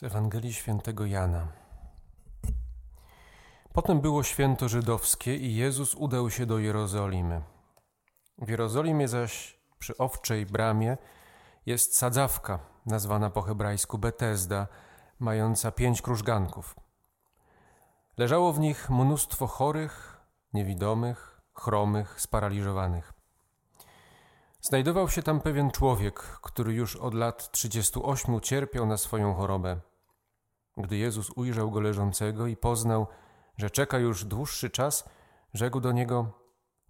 Z Ewangelii Świętego Jana. Potem było święto żydowskie i Jezus udał się do Jerozolimy. W Jerozolimie zaś przy owczej bramie jest sadzawka, nazwana po hebrajsku Betesda, mająca pięć krużganków. Leżało w nich mnóstwo chorych, niewidomych, chromych, sparaliżowanych. Znajdował się tam pewien człowiek, który już od lat 38 cierpiał na swoją chorobę. Gdy Jezus ujrzał go leżącego i poznał, że czeka już dłuższy czas, rzekł do niego: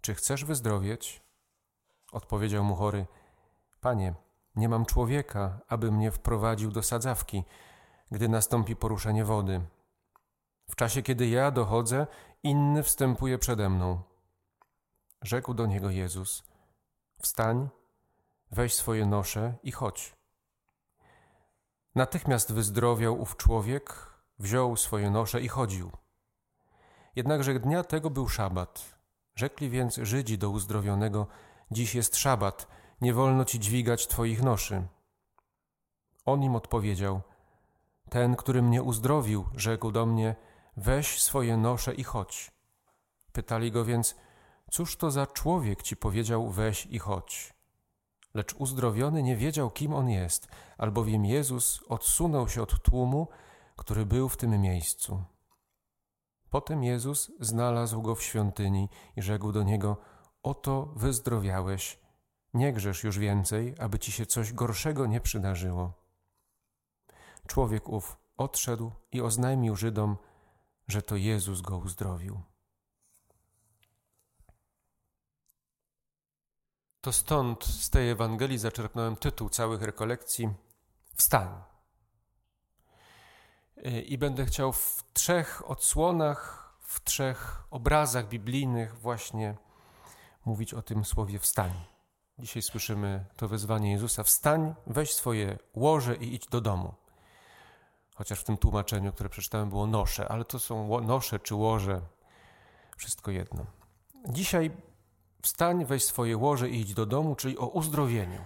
Czy chcesz wyzdrowieć? Odpowiedział mu chory: Panie, nie mam człowieka, aby mnie wprowadził do sadzawki, gdy nastąpi poruszenie wody. W czasie, kiedy ja dochodzę, inny wstępuje przede mną. Rzekł do niego Jezus: Wstań, weź swoje nosze i chodź. Natychmiast wyzdrowiał ów człowiek, wziął swoje nosze i chodził. Jednakże dnia tego był szabat. Rzekli więc Żydzi do uzdrowionego: Dziś jest szabat, nie wolno ci dźwigać twoich noszy. On im odpowiedział: Ten, który mnie uzdrowił, rzekł do mnie: Weź swoje nosze i chodź. Pytali go więc: Cóż to za człowiek ci powiedział: Weź i chodź? Lecz uzdrowiony nie wiedział, kim on jest, albowiem Jezus odsunął się od tłumu, który był w tym miejscu. Potem Jezus znalazł go w świątyni i rzekł do niego: Oto wyzdrowiałeś, nie grzesz już więcej, aby ci się coś gorszego nie przydarzyło. Człowiek ów odszedł i oznajmił Żydom, że to Jezus go uzdrowił. To stąd z tej Ewangelii zaczerpnąłem tytuł całych rekolekcji Wstań. I będę chciał w trzech odsłonach, w trzech obrazach biblijnych właśnie mówić o tym słowie wstań. Dzisiaj słyszymy to wezwanie Jezusa: Wstań, weź swoje łoże i idź do domu. Chociaż w tym tłumaczeniu, które przeczytałem, było nosze, ale to są nosze czy łoże, wszystko jedno. Dzisiaj wstań, weź swoje łoże i idź do domu, czyli o uzdrowieniu.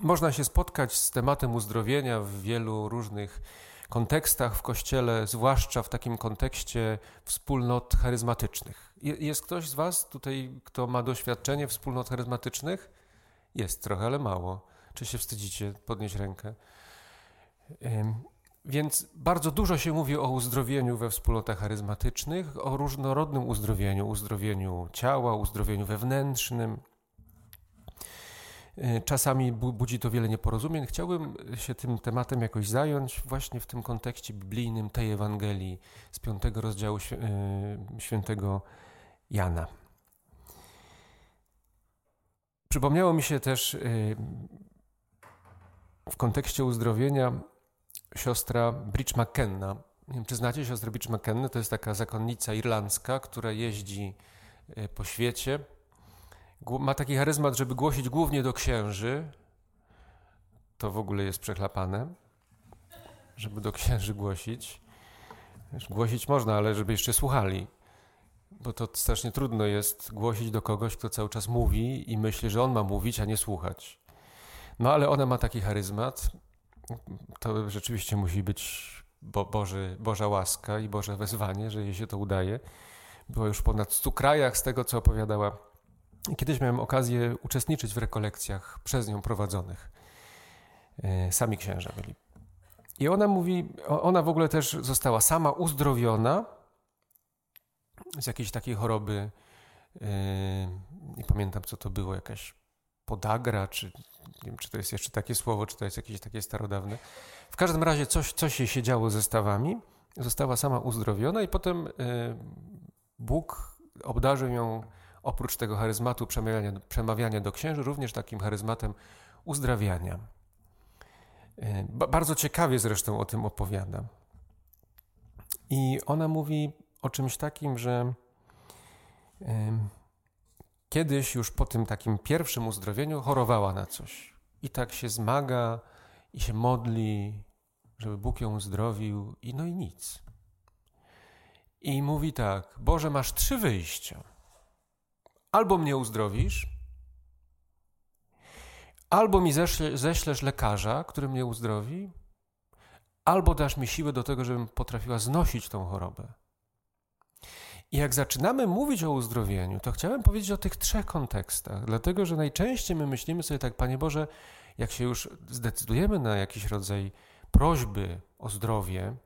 Można się spotkać z tematem uzdrowienia w wielu różnych kontekstach w kościele, zwłaszcza w takim kontekście wspólnot charyzmatycznych. Jest ktoś z Was tutaj, kto ma doświadczenie wspólnot charyzmatycznych? Jest trochę, ale mało. Czy się wstydzicie podnieść rękę? Więc bardzo dużo się mówi o uzdrowieniu we wspólnotach charyzmatycznych, o różnorodnym uzdrowieniu, uzdrowieniu ciała, uzdrowieniu wewnętrznym. Y, czasami budzi to wiele nieporozumień. Chciałbym się tym tematem jakoś zająć właśnie w tym kontekście biblijnym tej Ewangelii z piątego rozdziału y, świętego Jana. Przypomniało mi się też y, w kontekście uzdrowienia siostra Bridge McKenna. Nie wiem, czy znacie siostrę Bridge McKenna? To jest taka zakonnica irlandzka, która jeździ po świecie ma taki charyzmat, żeby głosić głównie do księży. To w ogóle jest przechlapane, żeby do księży głosić. Głosić można, ale żeby jeszcze słuchali. Bo to strasznie trudno jest głosić do kogoś, kto cały czas mówi i myśli, że on ma mówić, a nie słuchać. No ale ona ma taki charyzmat. To rzeczywiście musi być Bo Boży, Boża łaska i Boże wezwanie, że jej się to udaje. Była już ponad 100 krajach z tego, co opowiadała Kiedyś miałem okazję uczestniczyć w rekolekcjach przez nią prowadzonych. E, sami księża byli. I ona mówi, ona w ogóle też została sama uzdrowiona z jakiejś takiej choroby. E, nie pamiętam, co to było, jakaś podagra, czy nie wiem, czy to jest jeszcze takie słowo, czy to jest jakieś takie starodawne. W każdym razie coś, coś jej się działo ze stawami. Została sama uzdrowiona i potem e, Bóg obdarzył ją oprócz tego charyzmatu przemawiania, przemawiania do księży, również takim charyzmatem uzdrawiania. E, bardzo ciekawie zresztą o tym opowiada. I ona mówi o czymś takim, że kiedyś już po tym takim pierwszym uzdrowieniu chorowała na coś. I tak się zmaga i się modli, żeby Bóg ją uzdrowił, i no i nic. I mówi tak: Boże, masz trzy wyjścia. Albo mnie uzdrowisz, albo mi ześlesz lekarza, który mnie uzdrowi, albo dasz mi siłę do tego, żebym potrafiła znosić tą chorobę. I jak zaczynamy mówić o uzdrowieniu, to chciałem powiedzieć o tych trzech kontekstach, dlatego że najczęściej my myślimy sobie tak, Panie Boże, jak się już zdecydujemy na jakiś rodzaj prośby o zdrowie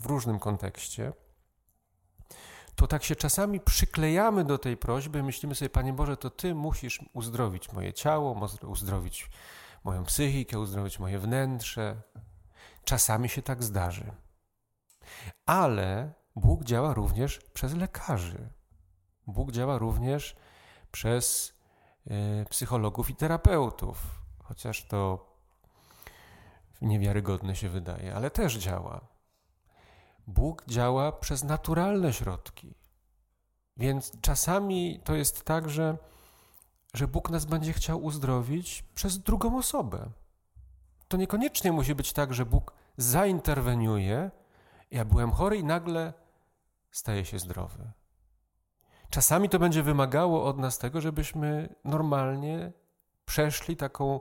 w różnym kontekście, to tak się czasami przyklejamy do tej prośby, myślimy sobie, Panie Boże, to Ty musisz uzdrowić moje ciało, uzdrowić moją psychikę, uzdrowić moje wnętrze. Czasami się tak zdarzy. Ale Bóg działa również przez lekarzy. Bóg działa również przez y, psychologów i terapeutów, chociaż to niewiarygodne się wydaje, ale też działa. Bóg działa przez naturalne środki. Więc czasami to jest tak, że, że Bóg nas będzie chciał uzdrowić przez drugą osobę. To niekoniecznie musi być tak, że Bóg zainterweniuje. Ja byłem chory i nagle staje się zdrowy. Czasami to będzie wymagało od nas tego, żebyśmy normalnie przeszli taką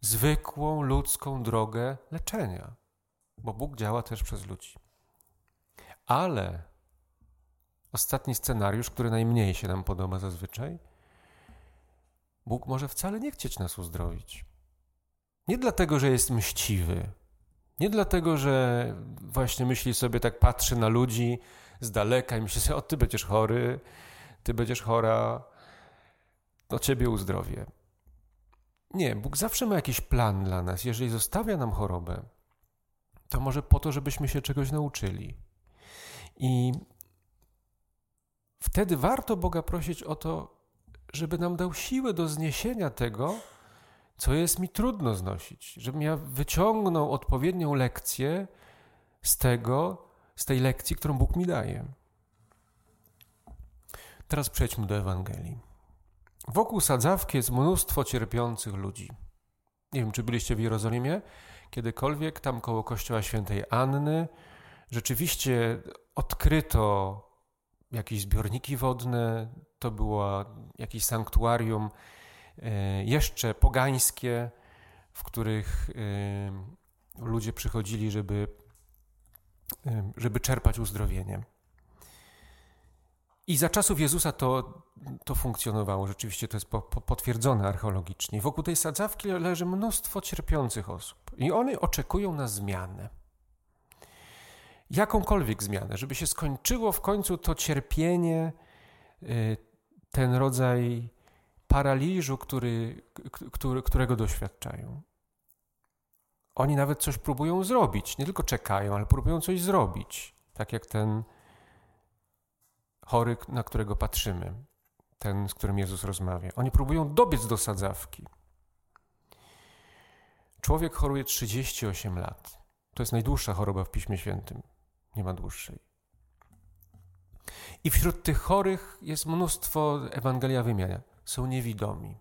zwykłą ludzką drogę leczenia, bo Bóg działa też przez ludzi. Ale ostatni scenariusz, który najmniej się nam podoba zazwyczaj, Bóg może wcale nie chcieć nas uzdrowić. Nie dlatego, że jest mściwy, nie dlatego, że właśnie myśli sobie, tak patrzy na ludzi z daleka i myśli sobie, o ty będziesz chory, ty będziesz chora, to ciebie uzdrowię. Nie, Bóg zawsze ma jakiś plan dla nas. Jeżeli zostawia nam chorobę, to może po to, żebyśmy się czegoś nauczyli. I wtedy warto Boga prosić o to, żeby nam dał siłę do zniesienia tego, co jest mi trudno znosić, żebym ja wyciągnął odpowiednią lekcję z tego, z tej lekcji, którą Bóg mi daje. Teraz przejdźmy do Ewangelii. Wokół sadzawki jest mnóstwo cierpiących ludzi. Nie wiem, czy byliście w Jerozolimie kiedykolwiek, tam koło kościoła świętej Anny. Rzeczywiście odkryto jakieś zbiorniki wodne, to było jakieś sanktuarium e, jeszcze pogańskie, w których e, ludzie przychodzili, żeby, żeby czerpać uzdrowienie. I za czasów Jezusa to, to funkcjonowało, rzeczywiście to jest po, po potwierdzone archeologicznie. Wokół tej sadzawki leży mnóstwo cierpiących osób i one oczekują na zmianę. Jakąkolwiek zmianę, żeby się skończyło w końcu to cierpienie, y, ten rodzaj paraliżu, który, który, którego doświadczają. Oni nawet coś próbują zrobić, nie tylko czekają, ale próbują coś zrobić, tak jak ten chory, na którego patrzymy, ten, z którym Jezus rozmawia. Oni próbują dobiec do sadzawki. Człowiek choruje 38 lat. To jest najdłuższa choroba w Piśmie Świętym. Nie ma dłuższej. I wśród tych chorych jest mnóstwo, Ewangelia wymienia, są niewidomi.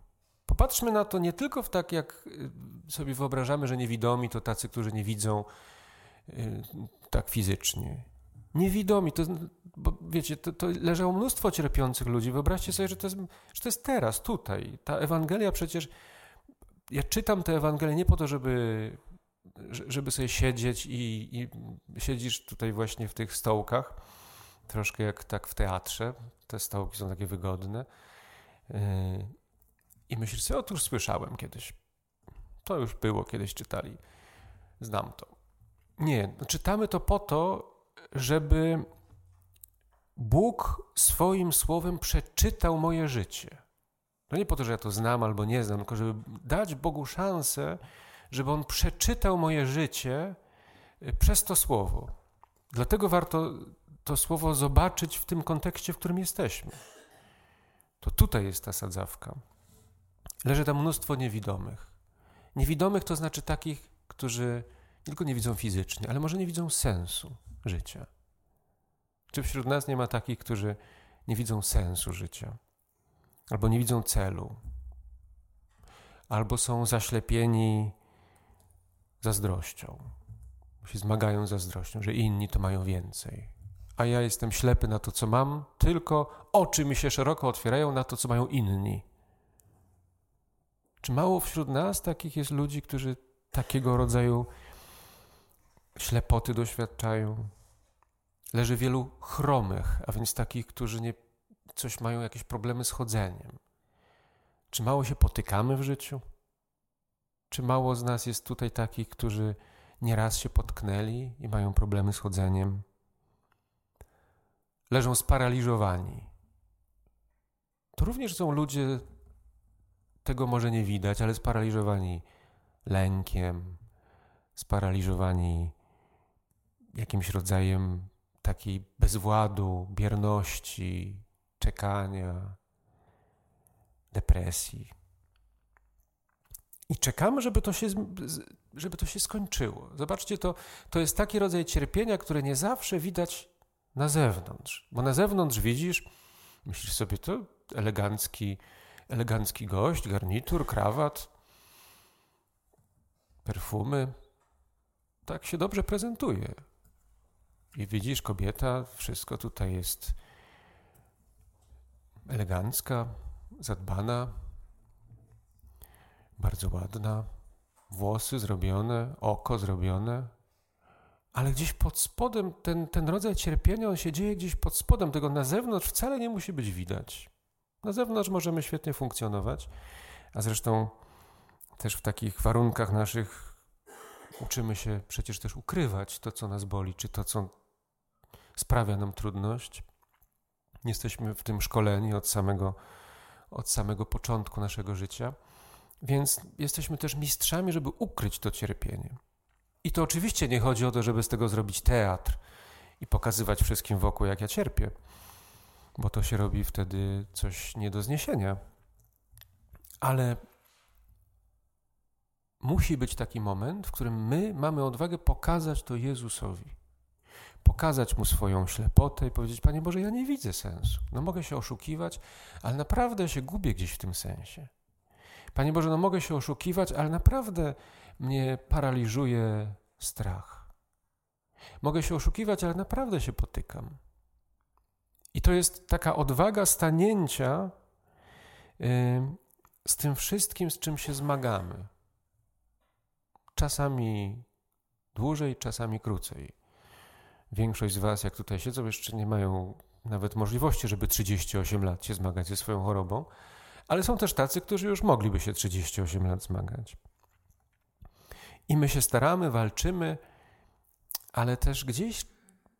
Popatrzmy na to nie tylko w tak, jak y, sobie wyobrażamy, że niewidomi to tacy, którzy nie widzą y, tak fizycznie. Niewidomi, to, bo wiecie, to, to leżało mnóstwo cierpiących ludzi. Wyobraźcie sobie, że to, jest, że to jest teraz, tutaj. Ta Ewangelia przecież, ja czytam tę Ewangelię nie po to, żeby, żeby sobie siedzieć i, i siedzisz tutaj właśnie w tych stołkach, troszkę jak tak w teatrze. Te stołki są takie wygodne. I myślisz sobie, otóż słyszałem kiedyś. To już było, kiedyś czytali. Znam to. Nie, czytamy to po to, żeby Bóg swoim słowem przeczytał moje życie. No nie po to, że ja to znam albo nie znam, tylko żeby dać Bogu szansę, żeby On przeczytał moje życie y, przez to słowo. Dlatego warto to słowo zobaczyć w tym kontekście, w którym jesteśmy. To tutaj jest ta sadzawka. Leży tam mnóstwo niewidomych. Niewidomych to znaczy takich, którzy tylko nie widzą fizycznie, ale może nie widzą sensu życia. Czy wśród nas nie ma takich, którzy nie widzą sensu życia, albo nie widzą celu, albo są zaślepieni zazdrością, się zmagają zazdrością, że inni to mają więcej, a ja jestem ślepy na to, co mam, tylko oczy mi się szeroko otwierają na to, co mają inni. Czy mało wśród nas takich jest ludzi, którzy takiego rodzaju ślepoty doświadczają. Leży wielu chromych, a więc takich, którzy nie, coś mają jakieś problemy z chodzeniem. Czy mało się potykamy w życiu? Czy mało z nas jest tutaj takich, którzy nieraz się potknęli i mają problemy z chodzeniem? Leżą sparaliżowani. To również są ludzie, tego może nie widać, ale sparaliżowani lękiem, sparaliżowani jakimś rodzajem takiej bezwładu, bierności, czekania, depresji. I czekamy, żeby to się, żeby to się skończyło. Zobaczcie, to, to jest taki rodzaj cierpienia, które nie zawsze widać na zewnątrz. Bo na zewnątrz widzisz, myślisz sobie, to elegancki, elegancki gość, garnitur, krawat, perfumy. Tak się dobrze prezentuje. I widzisz, kobieta, wszystko tutaj jest elegancka, zadbana, bardzo ładna, włosy zrobione, oko zrobione, ale gdzieś pod spodem ten, ten rodzaj cierpienia, on się dzieje gdzieś pod spodem, tego na zewnątrz wcale nie musi być widać. Na zewnątrz możemy świetnie funkcjonować, a zresztą też w takich warunkach naszych uczymy się przecież też ukrywać to, co nas boli, czy to, co sprawia nam trudność. Jesteśmy w tym szkoleni od samego, od samego początku naszego życia, więc jesteśmy też mistrzami, żeby ukryć to cierpienie. I to oczywiście nie chodzi o to, żeby z tego zrobić teatr i pokazywać wszystkim wokół, jak ja cierpię, bo to się robi wtedy coś nie do zniesienia. Ale musi być taki moment, w którym my mamy odwagę pokazać to Jezusowi pokazać mu swoją ślepotę i powiedzieć: Panie Boże, ja nie widzę sensu. No mogę się oszukiwać, ale naprawdę się gubię gdzieś w tym sensie. Panie Boże, no mogę się oszukiwać, ale naprawdę mnie paraliżuje strach. Mogę się oszukiwać, ale naprawdę się potykam. I to jest taka odwaga stanięcia yy, z tym wszystkim, z czym się zmagamy. Czasami dłużej, czasami krócej. Większość z Was, jak tutaj siedzą, jeszcze nie mają nawet możliwości, żeby 38 lat się zmagać ze swoją chorobą, ale są też tacy, którzy już mogliby się 38 lat zmagać. I my się staramy, walczymy, ale też gdzieś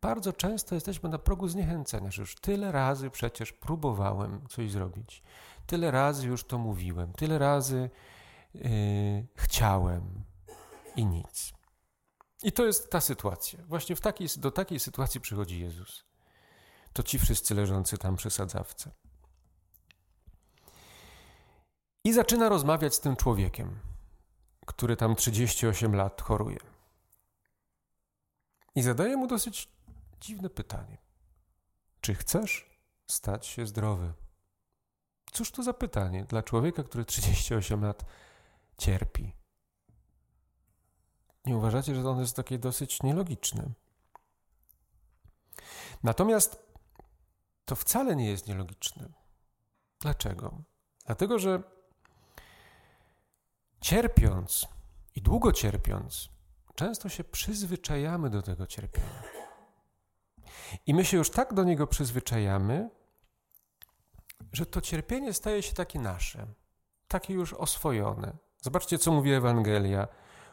bardzo często jesteśmy na progu zniechęcenia, że już tyle razy przecież próbowałem coś zrobić, tyle razy już to mówiłem, tyle razy yy, chciałem i nic. I to jest ta sytuacja. Właśnie w takiej, do takiej sytuacji przychodzi Jezus. To ci wszyscy leżący tam przy sadzawce. I zaczyna rozmawiać z tym człowiekiem, który tam 38 lat choruje. I zadaje mu dosyć dziwne pytanie: Czy chcesz stać się zdrowy? Cóż to za pytanie dla człowieka, który 38 lat cierpi? Nie uważacie, że on jest takie dosyć nielogiczne? Natomiast to wcale nie jest nielogiczne. Dlaczego? Dlatego, że cierpiąc i długo cierpiąc, często się przyzwyczajamy do tego cierpienia. I my się już tak do niego przyzwyczajamy, że to cierpienie staje się takie nasze, takie już oswojone. Zobaczcie, co mówi Ewangelia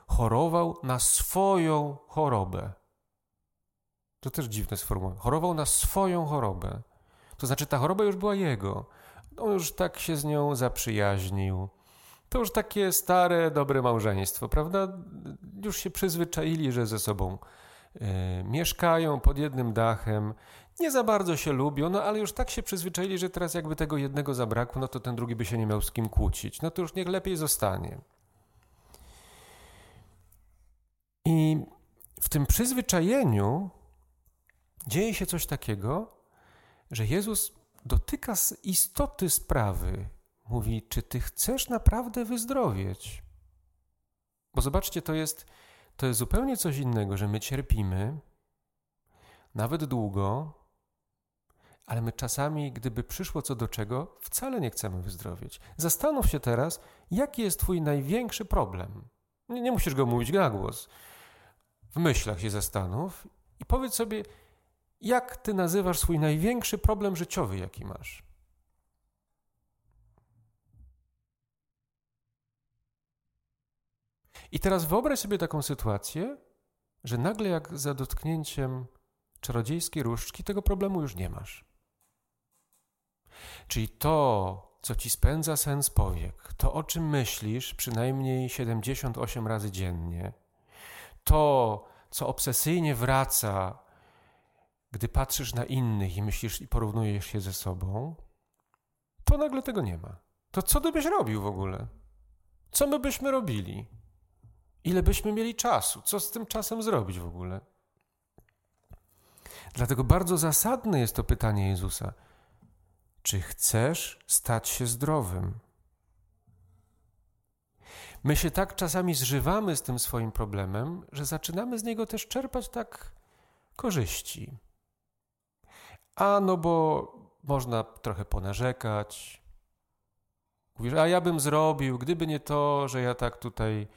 chorował na swoją chorobę. To też dziwne sformułowanie. Chorował na swoją chorobę. To znaczy, ta choroba już była jego. On już tak się z nią zaprzyjaźnił. To już takie stare, dobre małżeństwo, prawda? Już się przyzwyczaili, że ze sobą mieszkają pod jednym dachem. Nie za bardzo się lubią, no ale już tak się przyzwyczaili, że teraz jakby tego jednego zabrakło, no to ten drugi by się nie miał z kim kłócić. No to już niech lepiej zostanie. I w tym przyzwyczajeniu dzieje się coś takiego, że Jezus dotyka istoty sprawy. Mówi, czy ty chcesz naprawdę wyzdrowieć? Bo zobaczcie, to jest, to jest zupełnie coś innego, że my cierpimy, nawet długo, ale my czasami, gdyby przyszło co do czego, wcale nie chcemy wyzdrowieć. Zastanów się teraz, jaki jest Twój największy problem. Nie, nie musisz go mówić na głos w myślach się zastanów i powiedz sobie, jak ty nazywasz swój największy problem życiowy, jaki masz. I teraz wyobraź sobie taką sytuację, że nagle jak za dotknięciem czarodziejskiej różdżki tego problemu już nie masz. Czyli to, co ci spędza sens powiek, to o czym myślisz przynajmniej 78 razy dziennie, to, co obsesyjnie wraca, gdy patrzysz na innych i myślisz i porównujesz się ze sobą, to nagle tego nie ma. To co ty byś robił w ogóle? Co my byśmy robili? Ile byśmy mieli czasu? Co z tym czasem zrobić w ogóle? Dlatego bardzo zasadne jest to pytanie Jezusa: czy chcesz stać się zdrowym? My się tak czasami zżywamy z tym swoim problemem, że zaczynamy z niego też czerpać tak korzyści. A no bo można trochę ponarzekać. Mówisz, a ja bym zrobił, gdyby nie to, że ja tak tutaj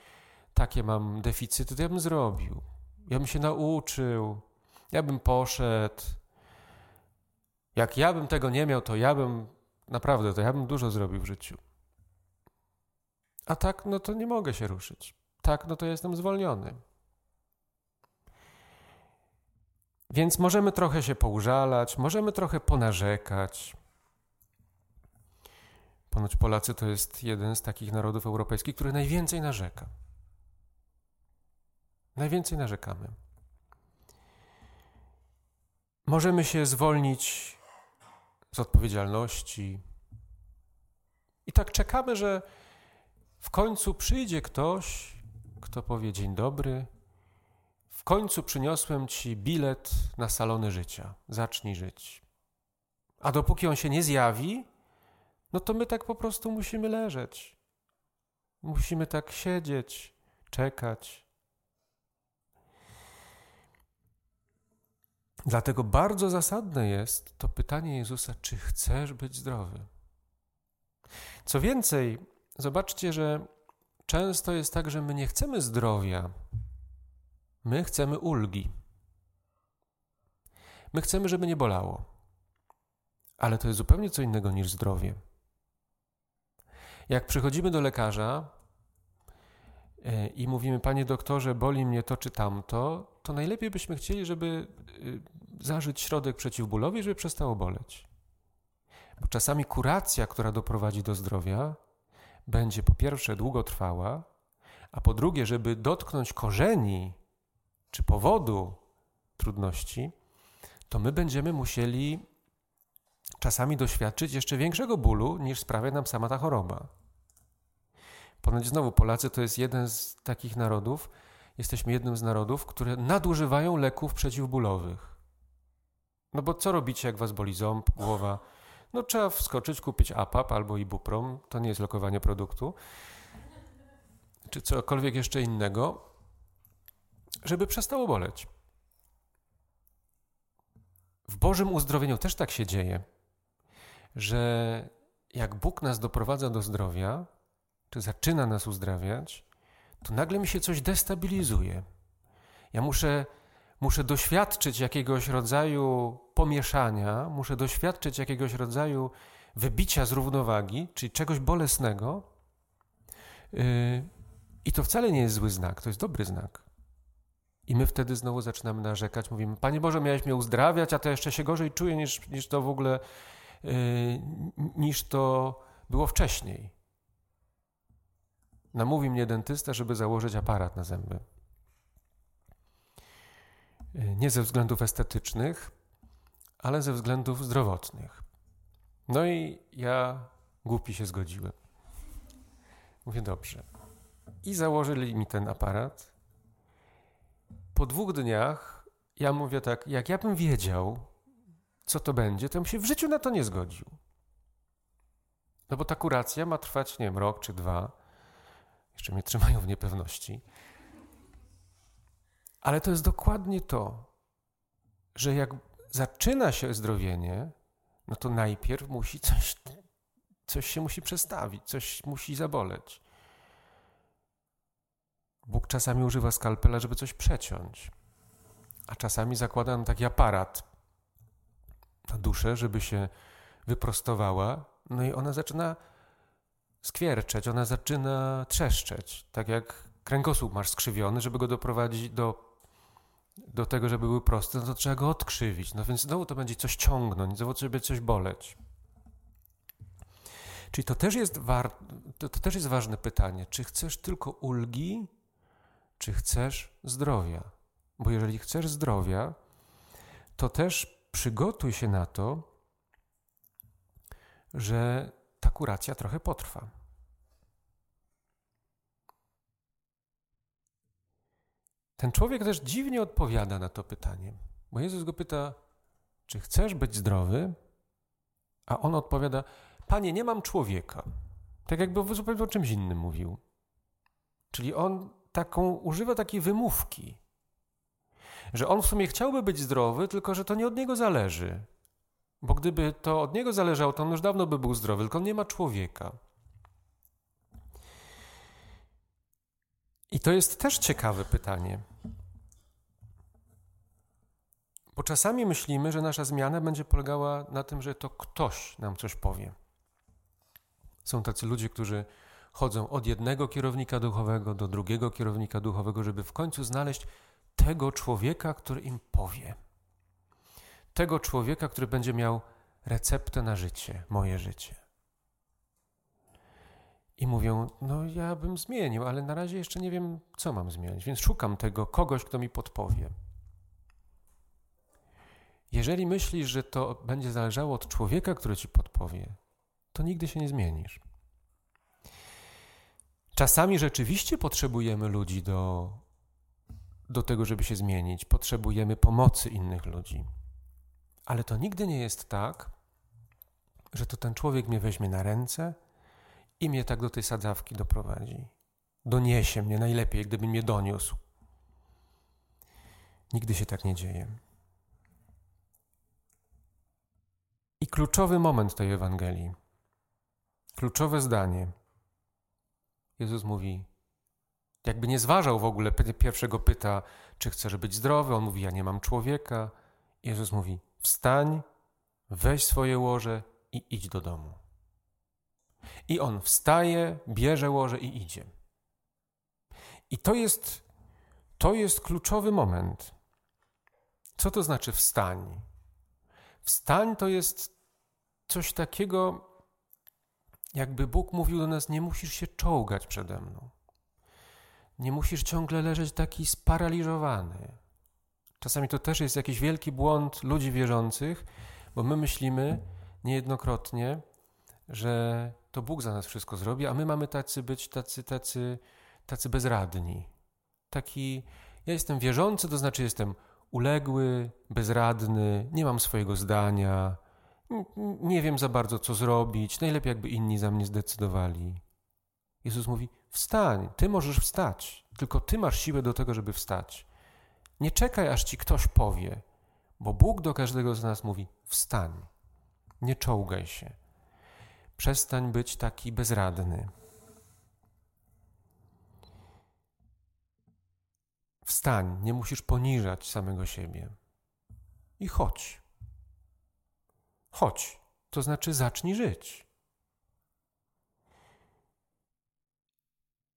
takie mam deficyty, to ja bym zrobił. Ja bym się nauczył, ja bym poszedł. Jak ja bym tego nie miał, to ja bym naprawdę, to ja bym dużo zrobił w życiu. A tak, no to nie mogę się ruszyć. Tak, no to jestem zwolniony. Więc możemy trochę się poużalać, możemy trochę ponarzekać. Ponoć Polacy to jest jeden z takich narodów europejskich, który najwięcej narzeka. Najwięcej narzekamy. Możemy się zwolnić z odpowiedzialności. I tak czekamy, że w końcu przyjdzie ktoś, kto powie dzień dobry. W końcu przyniosłem ci bilet na salony życia. Zacznij żyć. A dopóki on się nie zjawi, no to my tak po prostu musimy leżeć. Musimy tak siedzieć, czekać. Dlatego bardzo zasadne jest to pytanie Jezusa, czy chcesz być zdrowy? Co więcej, zobaczcie, że często jest tak, że my nie chcemy zdrowia, my chcemy ulgi. My chcemy, żeby nie bolało. Ale to jest zupełnie co innego niż zdrowie. Jak przychodzimy do lekarza i mówimy, panie doktorze, boli mnie to czy tamto, to najlepiej byśmy chcieli, żeby y, zażyć środek przeciwbólowy, żeby przestało boleć. Bo czasami kuracja, która doprowadzi do zdrowia, będzie po pierwsze długotrwała, a po drugie, żeby dotknąć korzeni czy powodu trudności, to my będziemy musieli czasami doświadczyć jeszcze większego bólu, niż sprawia nam sama ta choroba. Ponoć znowu Polacy to jest jeden z takich narodów, jesteśmy jednym z narodów, które nadużywają leków przeciwbólowych. No bo co robicie, jak was boli ząb, głowa? No trzeba wskoczyć, kupić APAP albo Ibuprom, to nie jest lokowanie produktu, czy cokolwiek jeszcze innego, żeby przestało boleć. W Bożym uzdrowieniu też tak się dzieje, że jak Bóg nas doprowadza do zdrowia, czy zaczyna nas uzdrawiać, to nagle mi się coś destabilizuje. Ja muszę, muszę doświadczyć jakiegoś rodzaju pomieszania, muszę doświadczyć jakiegoś rodzaju wybicia z równowagi, czyli czegoś bolesnego. Yy, I to wcale nie jest zły znak, to jest dobry znak. I my wtedy znowu zaczynamy narzekać, mówimy: Panie Boże, miałeś mnie uzdrawiać, a to jeszcze się gorzej czuję niż, niż to w ogóle, yy, niż to było wcześniej. Namówi mnie dentysta, żeby założyć aparat na zęby. Nie ze względów estetycznych, ale ze względów zdrowotnych. No i ja głupi się zgodziłem. Mówię dobrze. I założyli mi ten aparat. Po dwóch dniach ja mówię tak, jak ja bym wiedział, co to będzie, to bym się w życiu na to nie zgodził. No bo ta kuracja ma trwać, nie wiem, rok czy dwa jeszcze mnie trzymają w niepewności. Ale to jest dokładnie to, że jak zaczyna się zdrowienie, no to najpierw musi coś, coś się musi przestawić, coś musi zaboleć. Bóg czasami używa skalpela, żeby coś przeciąć, a czasami zakłada nam taki aparat na duszę, żeby się wyprostowała, no i ona zaczyna skwierczeć, ona zaczyna trzeszczeć, tak jak kręgosłup masz skrzywiony, żeby go doprowadzić do, do tego, żeby był prosty, no to trzeba go odkrzywić, no więc znowu to będzie coś ciągnąć, znowu będzie coś boleć. Czyli to też jest, war, to, to też jest ważne pytanie, czy chcesz tylko ulgi, czy chcesz zdrowia? Bo jeżeli chcesz zdrowia, to też przygotuj się na to, że ta kuracja trochę potrwa. Ten człowiek też dziwnie odpowiada na to pytanie, bo Jezus go pyta, czy chcesz być zdrowy? A on odpowiada, Panie, nie mam człowieka. Tak jakby zupełnie o czymś innym mówił. Czyli on taką, używa takiej wymówki, że on w sumie chciałby być zdrowy, tylko że to nie od niego zależy. Bo gdyby to od niego zależało, to on już dawno by był zdrowy, tylko on nie ma człowieka. I to jest też ciekawe pytanie. Bo czasami myślimy, że nasza zmiana będzie polegała na tym, że to ktoś nam coś powie. Są tacy ludzie, którzy chodzą od jednego kierownika duchowego do drugiego kierownika duchowego, żeby w końcu znaleźć tego człowieka, który im powie. Tego człowieka, który będzie miał receptę na życie, moje życie. I mówią: No, ja bym zmienił, ale na razie jeszcze nie wiem, co mam zmienić, więc szukam tego kogoś, kto mi podpowie. Jeżeli myślisz, że to będzie zależało od człowieka, który ci podpowie, to nigdy się nie zmienisz. Czasami rzeczywiście potrzebujemy ludzi do, do tego, żeby się zmienić. Potrzebujemy pomocy innych ludzi. Ale to nigdy nie jest tak, że to ten człowiek mnie weźmie na ręce i mnie tak do tej sadzawki doprowadzi. Doniesie mnie najlepiej, gdyby mnie doniósł. Nigdy się tak nie dzieje. I kluczowy moment tej Ewangelii, kluczowe zdanie – Jezus mówi, jakby nie zważał w ogóle, pierwszego pyta, czy chcesz być zdrowy, on mówi, ja nie mam człowieka. Jezus mówi, wstań, weź swoje łoże i idź do domu. I on wstaje, bierze łoże i idzie. I to jest, to jest kluczowy moment. Co to znaczy wstań? Wstań to jest coś takiego, jakby Bóg mówił do nas: Nie musisz się czołgać przede mną. Nie musisz ciągle leżeć taki sparaliżowany. Czasami to też jest jakiś wielki błąd ludzi wierzących, bo my myślimy niejednokrotnie, że to Bóg za nas wszystko zrobi, a my mamy tacy być tacy, tacy, tacy bezradni. Taki, ja jestem wierzący, to znaczy jestem uległy, bezradny, nie mam swojego zdania, nie wiem za bardzo, co zrobić, najlepiej jakby inni za mnie zdecydowali. Jezus mówi: Wstań, ty możesz wstać, tylko ty masz siłę do tego, żeby wstać. Nie czekaj, aż ci ktoś powie, bo Bóg do każdego z nas mówi: Wstań, nie czołgaj się, przestań być taki bezradny. Wstań, nie musisz poniżać samego siebie i chodź. Chodź, to znaczy zacznij żyć.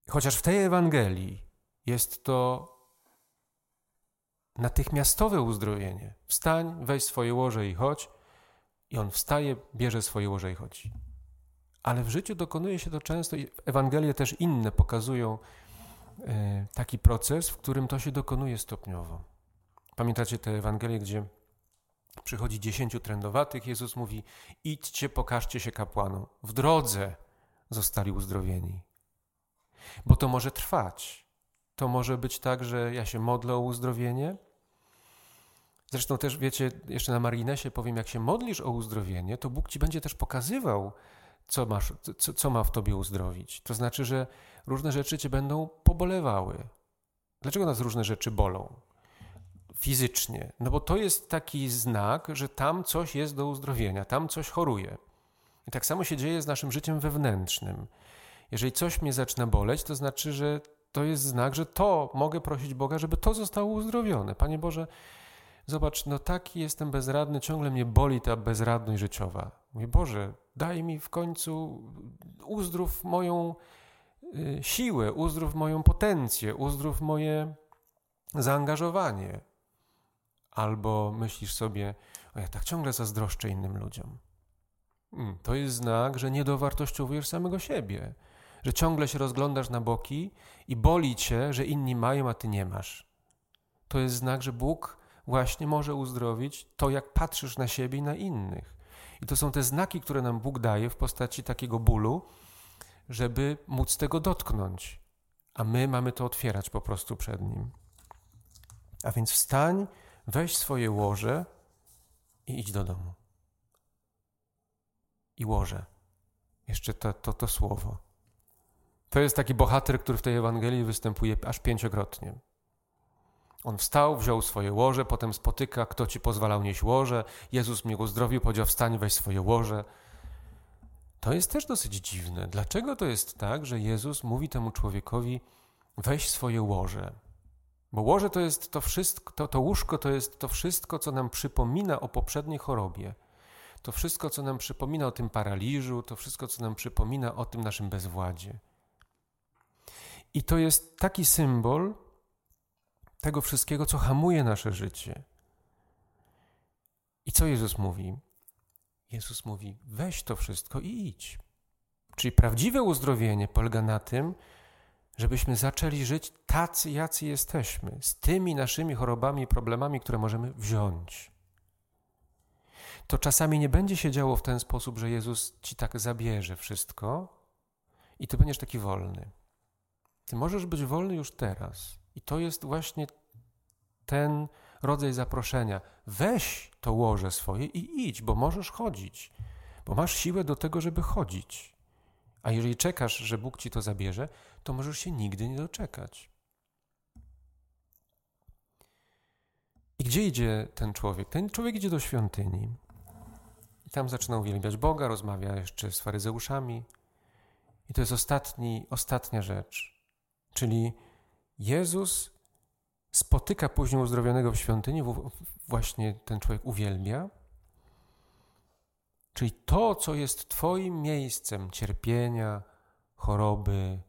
Chociaż w tej Ewangelii jest to natychmiastowe uzdrowienie. Wstań, weź swoje łoże i chodź. I on wstaje, bierze swoje łoże i chodzi. Ale w życiu dokonuje się to często i Ewangelie też inne pokazują e, taki proces, w którym to się dokonuje stopniowo. Pamiętacie te Ewangelie, gdzie Przychodzi dziesięciu trędowatych, Jezus mówi: idźcie, pokażcie się kapłanom. W drodze zostali uzdrowieni. Bo to może trwać. To może być tak, że ja się modlę o uzdrowienie. Zresztą też wiecie, jeszcze na marginesie powiem, jak się modlisz o uzdrowienie, to Bóg ci będzie też pokazywał, co, masz, co, co ma w tobie uzdrowić. To znaczy, że różne rzeczy cię będą pobolewały. Dlaczego nas różne rzeczy bolą? fizycznie, no bo to jest taki znak, że tam coś jest do uzdrowienia, tam coś choruje. I tak samo się dzieje z naszym życiem wewnętrznym. Jeżeli coś mnie zaczyna boleć, to znaczy, że to jest znak, że to mogę prosić Boga, żeby to zostało uzdrowione. Panie Boże, zobacz, no taki jestem bezradny, ciągle mnie boli ta bezradność życiowa. Mówię, Boże, daj mi w końcu, uzdrów moją y, siłę, uzdrów moją potencję, uzdrów moje zaangażowanie. Albo myślisz sobie, o ja tak ciągle zazdroszczę innym ludziom. Hmm, to jest znak, że nie dowartościowujesz samego siebie, że ciągle się rozglądasz na boki i boli cię, że inni mają, a ty nie masz. To jest znak, że Bóg właśnie może uzdrowić to, jak patrzysz na siebie i na innych. I to są te znaki, które nam Bóg daje w postaci takiego bólu, żeby móc tego dotknąć. A my mamy to otwierać po prostu przed Nim. A więc wstań, weź swoje łoże i idź do domu. I łoże. Jeszcze to, to, to słowo. To jest taki bohater, który w tej Ewangelii występuje aż pięciokrotnie. On wstał, wziął swoje łoże, potem spotyka, kto ci pozwalał nieść łoże. Jezus mnie uzdrowił, powiedział: Wstań, weź swoje łoże. To jest też dosyć dziwne. Dlaczego to jest tak, że Jezus mówi temu człowiekowi: weź swoje łoże? Bo łoże to jest to wszystko, to, to łóżko to jest to wszystko, co nam przypomina o poprzedniej chorobie. To wszystko, co nam przypomina o tym paraliżu, to wszystko, co nam przypomina o tym naszym bezwładzie. I to jest taki symbol tego wszystkiego, co hamuje nasze życie. I co Jezus mówi? Jezus mówi: weź to wszystko i idź. Czyli prawdziwe uzdrowienie polega na tym, żebyśmy zaczęli żyć tacy, jacy jesteśmy, z tymi naszymi chorobami i problemami, które możemy wziąć. To czasami nie będzie się działo w ten sposób, że Jezus ci tak zabierze wszystko i ty będziesz taki wolny. Ty możesz być wolny już teraz. I to jest właśnie ten rodzaj zaproszenia. Weź to łoże swoje i idź, bo możesz chodzić, bo masz siłę do tego, żeby chodzić. A jeżeli czekasz, że Bóg ci to zabierze, to możesz się nigdy nie doczekać. I gdzie idzie ten człowiek? Ten człowiek idzie do świątyni. I tam zaczyna uwielbiać Boga, rozmawia jeszcze z faryzeuszami. I to jest ostatni, ostatnia rzecz. Czyli Jezus spotyka później uzdrowionego w świątyni, właśnie ten człowiek uwielbia. Czyli to, co jest Twoim miejscem cierpienia, choroby,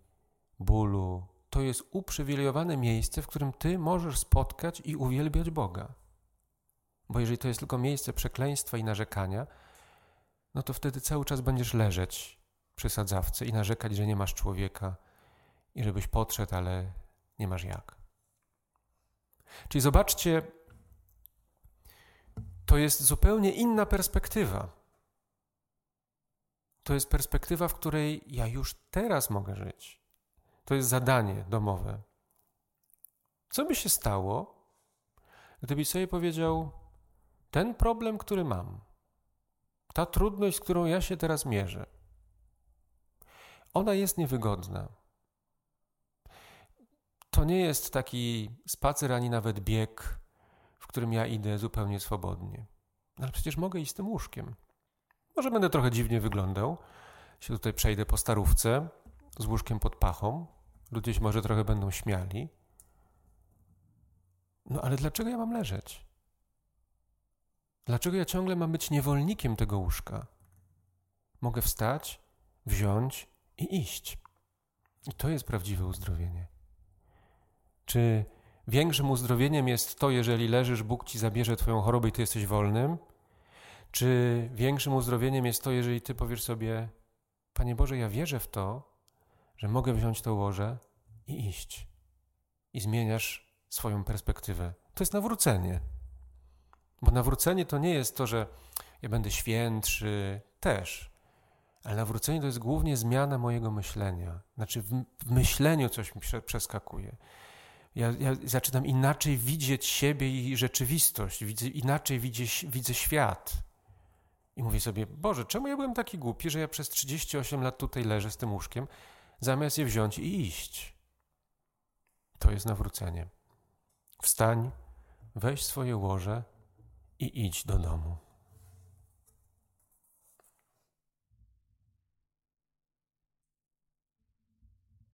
bólu, to jest uprzywilejowane miejsce, w którym Ty możesz spotkać i uwielbiać Boga. Bo jeżeli to jest tylko miejsce przekleństwa i narzekania, no to wtedy cały czas będziesz leżeć przy sadzawce i narzekać, że nie masz człowieka i żebyś podszedł, ale nie masz jak. Czyli zobaczcie, to jest zupełnie inna perspektywa. To jest perspektywa, w której ja już teraz mogę żyć. To jest zadanie domowe. Co by się stało, gdybyś sobie powiedział: Ten problem, który mam, ta trudność, z którą ja się teraz mierzę, ona jest niewygodna. To nie jest taki spacer ani nawet bieg, w którym ja idę zupełnie swobodnie. Ale przecież mogę iść z tym łóżkiem. Może będę trochę dziwnie wyglądał. Się tutaj przejdę po starówce z łóżkiem pod pachą. Ludzie się może trochę będą śmiali. No ale dlaczego ja mam leżeć? Dlaczego ja ciągle mam być niewolnikiem tego łóżka? Mogę wstać, wziąć i iść. I to jest prawdziwe uzdrowienie. Czy większym uzdrowieniem jest to, jeżeli leżysz, Bóg ci zabierze Twoją chorobę i Ty jesteś wolnym? Czy większym uzdrowieniem jest to, jeżeli Ty powiesz sobie, Panie Boże, ja wierzę w to, że mogę wziąć to łoże i iść. I zmieniasz swoją perspektywę. To jest nawrócenie. Bo nawrócenie to nie jest to, że ja będę świętszy, też. Ale nawrócenie to jest głównie zmiana mojego myślenia. Znaczy w, myśleniu coś mi przeskakuje. Ja, ja, zaczynam inaczej widzieć siebie i rzeczywistość, widzę, inaczej widzę, widzę świat. I mówię sobie, Boże, czemu ja byłem taki głupi, że ja przez 38 lat tutaj leżę z tym łóżkiem, zamiast je wziąć i iść? To jest nawrócenie. Wstań, weź swoje łoże i idź do domu.